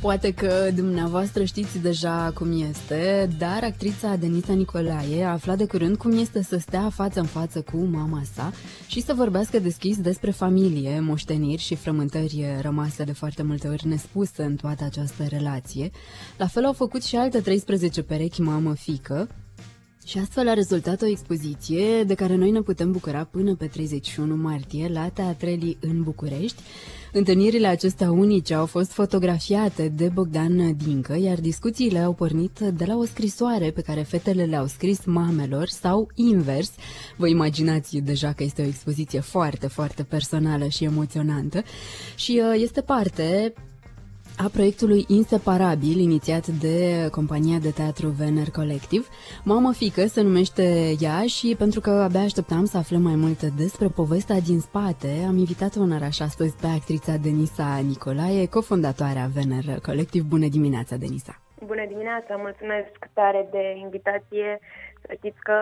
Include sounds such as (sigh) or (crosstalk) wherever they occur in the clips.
Poate că dumneavoastră știți deja cum este, dar actrița Denisa Nicolae a aflat de curând cum este să stea față în față cu mama sa și să vorbească deschis despre familie, moșteniri și frământări rămase de foarte multe ori nespuse în toată această relație. La fel au făcut și alte 13 perechi mamă-fică, și astfel a rezultat o expoziție de care noi ne putem bucura până pe 31 martie la Teatrelii în București. Întâlnirile acestea unice au fost fotografiate de Bogdan Dincă, iar discuțiile au pornit de la o scrisoare pe care fetele le-au scris mamelor sau invers. Vă imaginați deja că este o expoziție foarte, foarte personală și emoționantă și uh, este parte a proiectului Inseparabil, inițiat de compania de teatru Vener Collective. Mamă Fică se numește ea și pentru că abia așteptam să aflăm mai multe despre povestea din spate, am invitat-o în oraș astăzi pe actrița Denisa Nicolae, cofondatoarea Vener Collective. Bună dimineața, Denisa! Bună dimineața, mulțumesc tare de invitație. Să știți că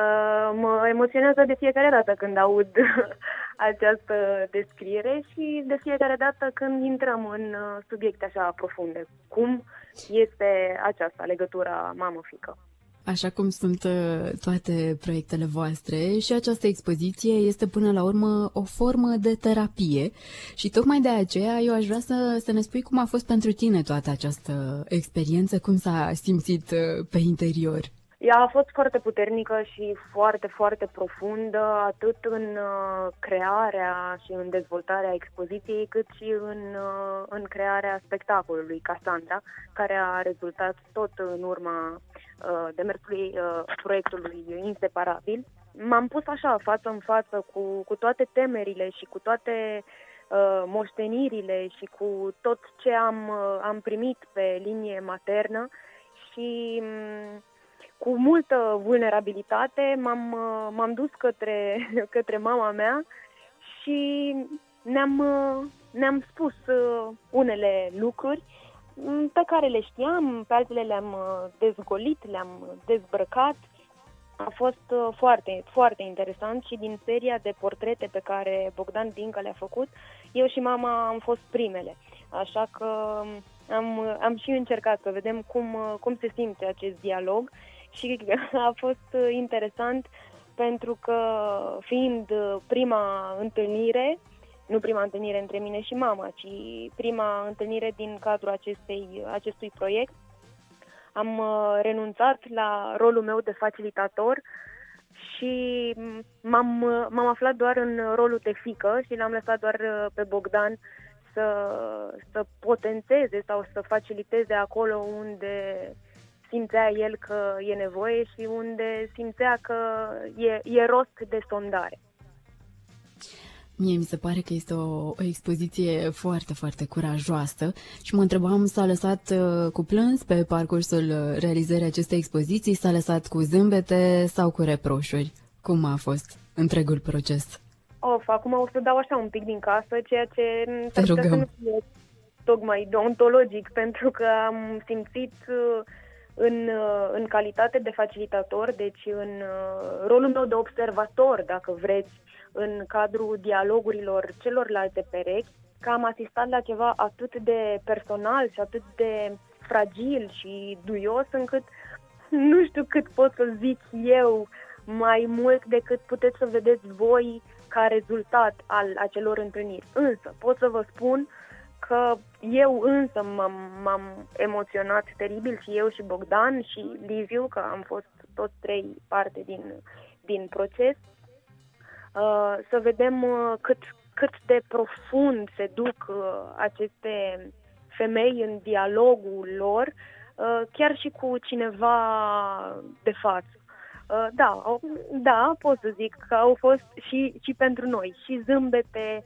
mă emoționează de fiecare dată când aud (laughs) această descriere și de fiecare dată când intrăm în uh, subiecte așa profunde. Cum este aceasta legătura mamă-fică? Așa cum sunt uh, toate proiectele voastre și această expoziție este până la urmă o formă de terapie și tocmai de aceea eu aș vrea să, să ne spui cum a fost pentru tine toată această experiență, cum s-a simțit uh, pe interior. Ea a fost foarte puternică și foarte, foarte profundă, atât în uh, crearea și în dezvoltarea expoziției, cât și în, uh, în crearea spectacolului Cassandra, care a rezultat tot în urma uh, demersului uh, proiectului Inseparabil. M-am pus așa, față în față, cu, cu toate temerile și cu toate uh, moștenirile și cu tot ce am, uh, am primit pe linie maternă și... Um, cu multă vulnerabilitate m-am, uh, m-am dus către, (laughs) către mama mea și ne-am, uh, ne-am spus uh, unele lucruri mm, pe care le știam, pe altele le-am dezgolit, le-am dezbrăcat. A fost foarte, foarte interesant și din seria de portrete pe care Bogdan Dinca le-a făcut, eu și mama am fost primele. Așa că am, am și încercat să vedem cum, cum se simte acest dialog și (laughs) a fost uh, interesant pentru că fiind uh, prima întâlnire, nu prima întâlnire între mine și mama, ci prima întâlnire din cadrul acestei, acestui proiect, am uh, renunțat la rolul meu de facilitator și m-am, m-am aflat doar în rolul de fică și l-am lăsat doar pe Bogdan să, să potențeze sau să faciliteze acolo unde simțea el că e nevoie și unde simțea că e, e rost de sondare. Mie mi se pare că este o, o expoziție foarte, foarte curajoasă și mă întrebam, s-a lăsat uh, cu plâns pe parcursul uh, realizării acestei expoziții, s-a lăsat cu zâmbete sau cu reproșuri? Cum a fost întregul proces? Of, acum o să dau așa un pic din casă, ceea ce Te rugăm. să nu fie tocmai deontologic, (laughs) pentru că am simțit uh, în, uh, în calitate de facilitator, deci în uh, rolul meu de observator, dacă vreți, în cadrul dialogurilor celorlalte perechi, că am asistat la ceva atât de personal și atât de fragil și duios încât nu știu cât pot să zic eu mai mult decât puteți să vedeți voi ca rezultat al acelor întâlniri. Însă pot să vă spun uh, că eu însă m-am, m-am emoționat teribil și eu și Bogdan și Liviu, că am fost toți trei parte din, din proces, uh, să vedem uh, cât, cât de profund se duc uh, aceste femei în dialogul lor, uh, chiar și cu cineva de față. Uh, da, da, pot să zic că au fost și, și pentru noi, și zâmbete,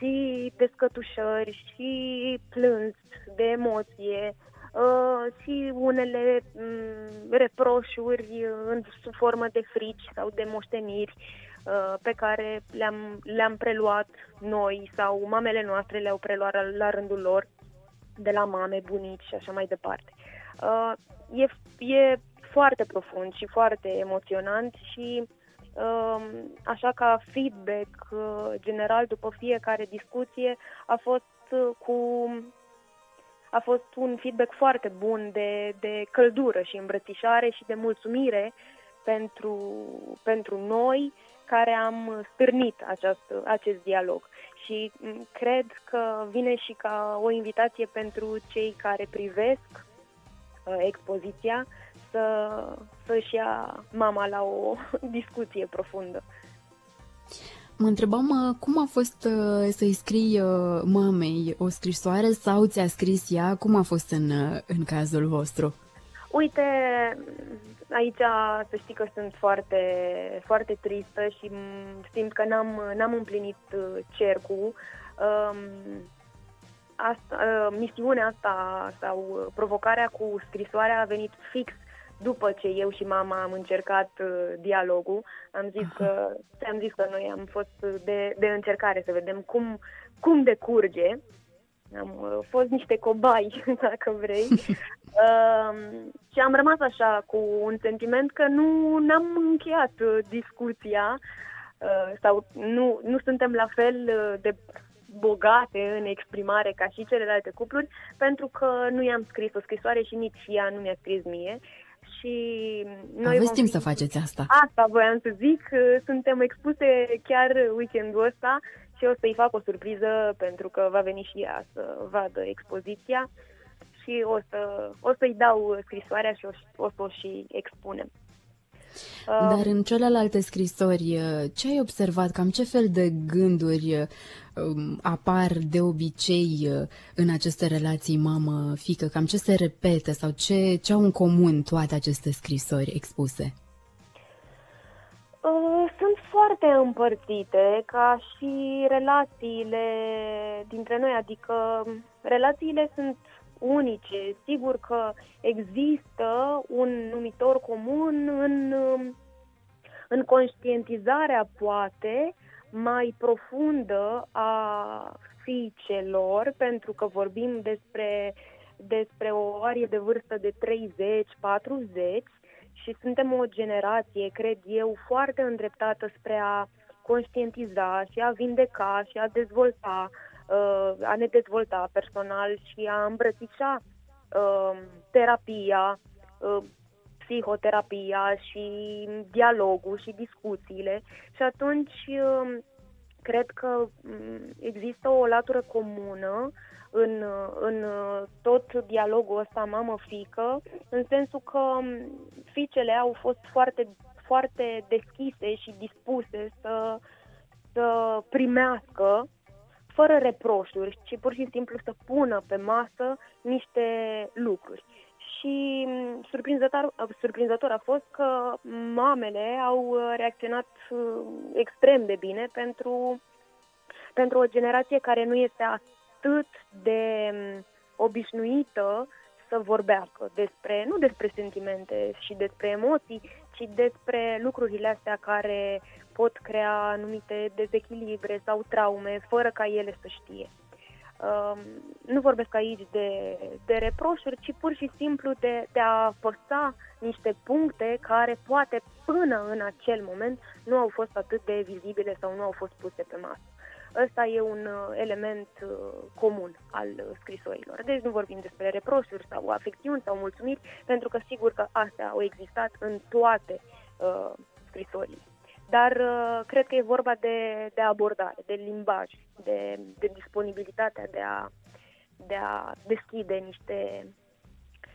și descătușări, și plâns de emoție, uh, și unele um, reproșuri în sub formă de frici sau de moșteniri uh, pe care le-am, le-am preluat noi sau mamele noastre le-au preluat la, la rândul lor. de la mame, bunici și așa mai departe. Uh, e, e foarte profund și foarte emoționant și uh, așa ca feedback uh, general după fiecare discuție a fost uh, cu a fost un feedback foarte bun de, de căldură și îmbrățișare și de mulțumire pentru, pentru noi care am stârnit această, acest dialog. Și cred că vine și ca o invitație pentru cei care privesc uh, expoziția să, să-și ia mama la o (laughs) discuție profundă. Mă întrebam uh, cum a fost uh, să-i scrii uh, mamei o scrisoare sau ți-a scris ea? Cum a fost în, în cazul vostru? Uite, aici să știi că sunt foarte, foarte tristă și simt că n-am, n-am împlinit cercul. Um, asta, misiunea asta sau provocarea cu scrisoarea a venit fix după ce eu și mama am încercat uh, dialogul, am zis că, am zis că noi am fost de, de încercare să vedem cum, cum decurge. Am uh, fost niște cobai, (laughs) dacă vrei. (laughs) uh, și am rămas așa cu un sentiment că nu am încheiat uh, discuția uh, sau nu, nu suntem la fel uh, de bogate în exprimare ca și celelalte cupluri, pentru că nu i-am scris o scrisoare și nici ea nu mi-a scris mie și noi Aveți timp fi... să faceți asta. Asta voiam să zic. Suntem expuse chiar weekendul ăsta și o să-i fac o surpriză pentru că va veni și ea să vadă expoziția și o, să, o să-i dau scrisoarea și o, o să o și expunem. Dar în celelalte scrisori, ce ai observat? Cam ce fel de gânduri um, apar de obicei uh, în aceste relații mamă-fică? Cam ce se repete sau ce, ce au în comun toate aceste scrisori expuse? Uh, sunt foarte împărțite ca și relațiile dintre noi, adică relațiile sunt unice. Sigur că există un numitor comun în, în conștientizarea, poate, mai profundă a fiicelor, pentru că vorbim despre, despre o arie de vârstă de 30-40 și suntem o generație, cred eu, foarte îndreptată spre a conștientiza și a vindeca și a dezvolta Uh, a ne dezvolta personal și a îmbrățișa uh, terapia, uh, psihoterapia și dialogul și discuțiile. Și atunci cred că mm, există o latură comună în, în tot dialogul ăsta mamă-fică, în sensul că mm, fiicele au fost foarte, foarte deschise și dispuse să, să primească fără reproșuri, ci pur și simplu să pună pe masă niște lucruri. Și mm, surprinzător, surprinzător a fost că mamele au reacționat mm, extrem de bine pentru, pentru o generație care nu este atât de mm, obișnuită să vorbească despre, nu despre sentimente și despre emoții, ci despre lucrurile astea care pot crea anumite dezechilibre sau traume fără ca ele să știe. Um, nu vorbesc aici de, de reproșuri, ci pur și simplu de, de a păsa niște puncte care poate până în acel moment nu au fost atât de vizibile sau nu au fost puse pe masă. Ăsta e un uh, element uh, comun al scrisorilor. Deci nu vorbim despre reproșuri sau afecțiuni sau mulțumiri, pentru că sigur că astea au existat în toate uh, scrisorile. Dar uh, cred că e vorba de, de abordare, de limbaj, de, de disponibilitatea de a, de a deschide niște,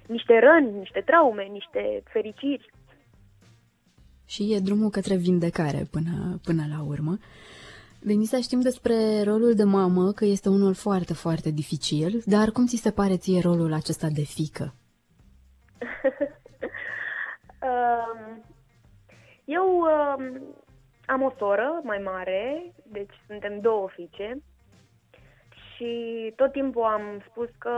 niște răni, niște traume, niște fericiri. Și e drumul către vindecare până, până la urmă. Denisa, știm despre rolul de mamă că este unul foarte, foarte dificil, dar cum ți se pare ție rolul acesta de fică? (laughs) Um, eu um, am o soră mai mare, deci suntem două fiice și tot timpul am spus că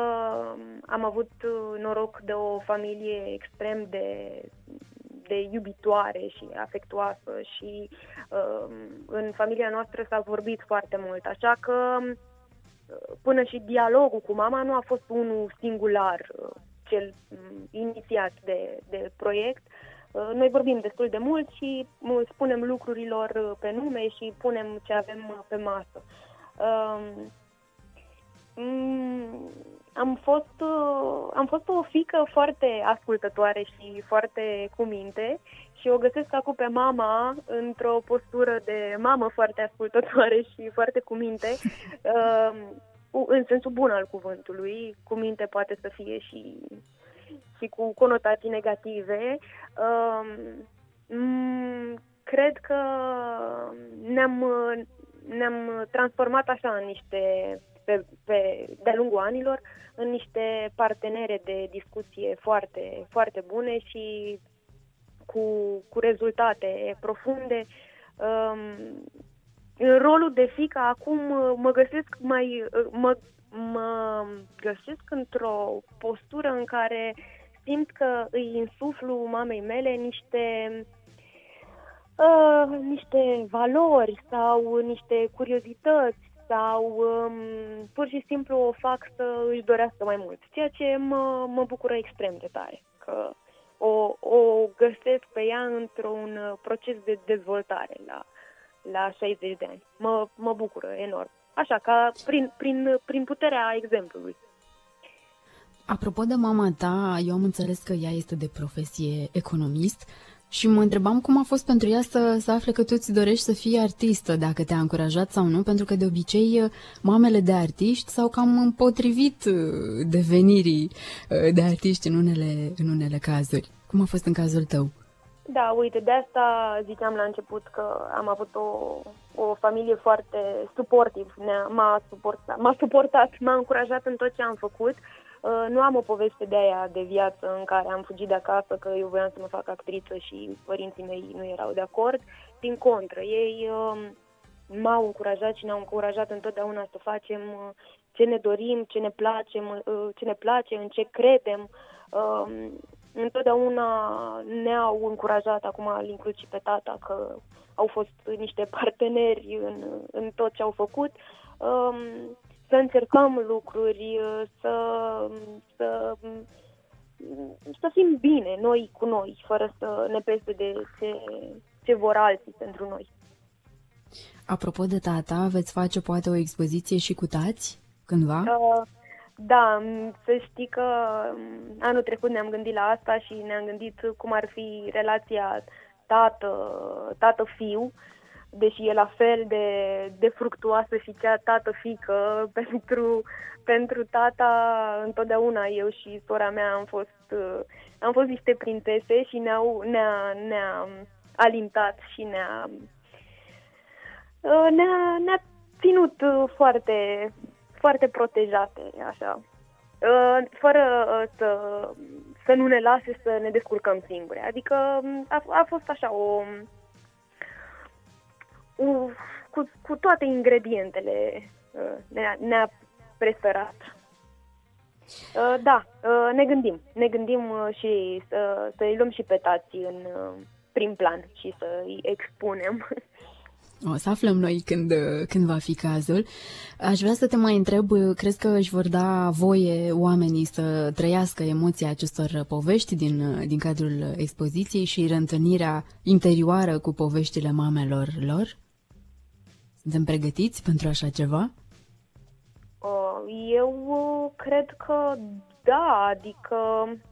am avut noroc de o familie extrem de, de iubitoare și afectuoasă și uh, în familia noastră s-a vorbit foarte mult, așa că până și dialogul cu mama nu a fost unul singular, cel mm, inițiat de, de proiect. Noi vorbim destul de mult și spunem lucrurilor pe nume și punem ce avem pe masă. Mm, am fost, am fost o fică foarte ascultătoare și foarte cu minte și o găsesc acum pe mama într-o postură de mamă foarte ascultătoare și foarte cu minte, (laughs) în sensul bun al cuvântului. Cu minte poate să fie și, și cu conotații negative. Mm, cred că ne-am, ne-am transformat așa în niște pe, pe, de-a lungul anilor în niște partenere de discuție foarte, foarte bune și cu, cu rezultate profunde. Um, în rolul de fică acum mă găsesc mai mă, mă găsesc într-o postură în care simt că îi insuflu mamei mele niște uh, niște valori sau niște curiozități sau um, pur și simplu o fac să își dorească mai mult, ceea ce mă, mă bucură extrem de tare, că o, o găsesc pe ea într-un proces de dezvoltare la, la 60 de ani. Mă, mă bucură enorm. Așa, ca prin, prin, prin puterea exemplului. Apropo de mama ta, eu am înțeles că ea este de profesie economist. Și mă întrebam cum a fost pentru ea să, să afle că tu ți dorești să fii artistă, dacă te-a încurajat sau nu, pentru că de obicei mamele de artiști s-au cam împotrivit uh, devenirii uh, de artiști în unele, în unele cazuri. Cum a fost în cazul tău? Da, uite, de asta ziceam la început că am avut o, o familie foarte suportiv, m-a suportat, m-a suportat, m-a încurajat în tot ce am făcut Uh, nu am o poveste de aia de viață în care am fugit de acasă că eu voiam să mă fac actriță și părinții mei nu erau de acord. Din contră, ei um, m-au încurajat și ne-au încurajat întotdeauna să facem uh, ce ne dorim, ce ne place, uh, ce ne place, în ce credem. Um, întotdeauna ne-au încurajat, acum îl includ și pe tata, că au fost niște (laughs) parteneri în, în tot ce au făcut. Um, să încercăm lucruri, uh, să, să, să fim bine noi cu noi, fără să ne peste de ce, ce vor alții pentru noi. Apropo de tata, veți face poate o expoziție și cu tați cândva? Uh, da, să știi că um, anul trecut ne-am gândit la asta și ne-am gândit cum ar fi relația tată, tată-fiu. Uh, deși e la fel de, de fructuoasă și cea tată-fică, (laughs) pentru, pentru tata întotdeauna eu și sora mea am fost, am fost niște printese și ne-au, ne-a, ne-a alintat și ne-a, ne-a, ne-a ținut foarte, foarte protejate, așa, fără să, să nu ne lase să ne descurcăm singure. Adică a, a fost așa o, cu, cu toate ingredientele uh, ne-a, ne-a presărat. Uh, da, uh, ne gândim. Ne gândim și să, să-i luăm și pe tații în prim plan și să îi expunem. O să aflăm noi când, când va fi cazul. Aș vrea să te mai întreb, crezi că își vor da voie oamenii să trăiască emoția acestor povești din, din cadrul expoziției și reîntâlnirea interioară cu poveștile mamelor lor? Suntem pregătiți pentru așa ceva? Eu cred că da, adică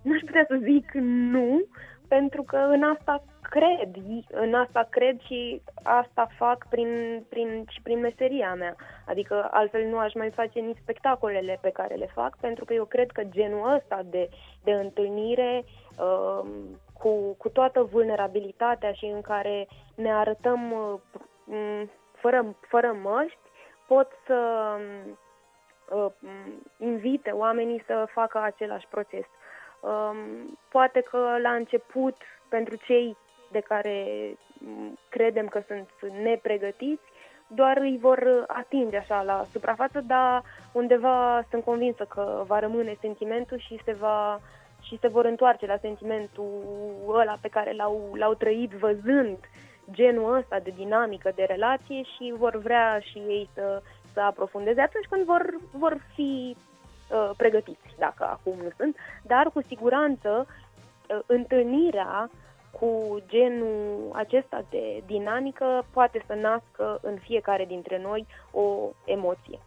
nu aș putea să zic nu, pentru că în asta cred, în asta cred și asta fac prin, prin, și prin meseria mea. Adică altfel nu aș mai face nici spectacolele pe care le fac, pentru că eu cred că genul ăsta de, de întâlnire uh, cu, cu toată vulnerabilitatea și în care ne arătăm uh, fără, fără măști, pot să uh, invite oamenii să facă același proces. Uh, poate că la început, pentru cei de care credem că sunt nepregătiți, doar îi vor atinge așa la suprafață, dar undeva sunt convinsă că va rămâne sentimentul și se va și se vor întoarce la sentimentul ăla pe care l-au, l-au trăit văzând genul ăsta de dinamică, de relație și vor vrea și ei să, să aprofundeze atunci când vor, vor fi uh, pregătiți, dacă acum nu sunt, dar cu siguranță uh, întâlnirea cu genul acesta de dinamică poate să nască în fiecare dintre noi o emoție.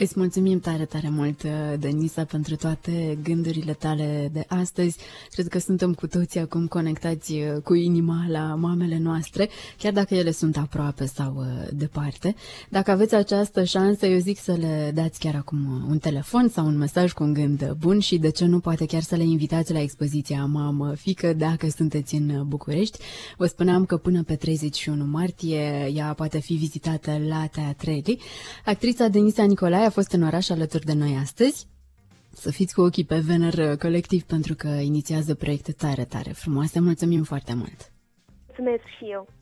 Îți mulțumim tare, tare mult, uh, Denisa, pentru toate gândurile tale de astăzi. Cred că suntem cu toții acum conectați uh, cu inima la mamele noastre, chiar dacă ele sunt aproape sau uh, departe. Dacă aveți această șansă, eu zic să le dați chiar acum un telefon sau un mesaj cu un gând bun și de ce nu poate chiar să le invitați la expoziția Mamă Fică dacă sunteți în București. Vă spuneam că până pe 31 martie ea poate fi vizitată la Teatreli. Actrița Denisa Nicolae a fost în oraș alături de noi astăzi. Să fiți cu ochii pe Vener Colectiv pentru că inițiază proiecte tare, tare frumoase. Mulțumim foarte mult! Mulțumesc și eu!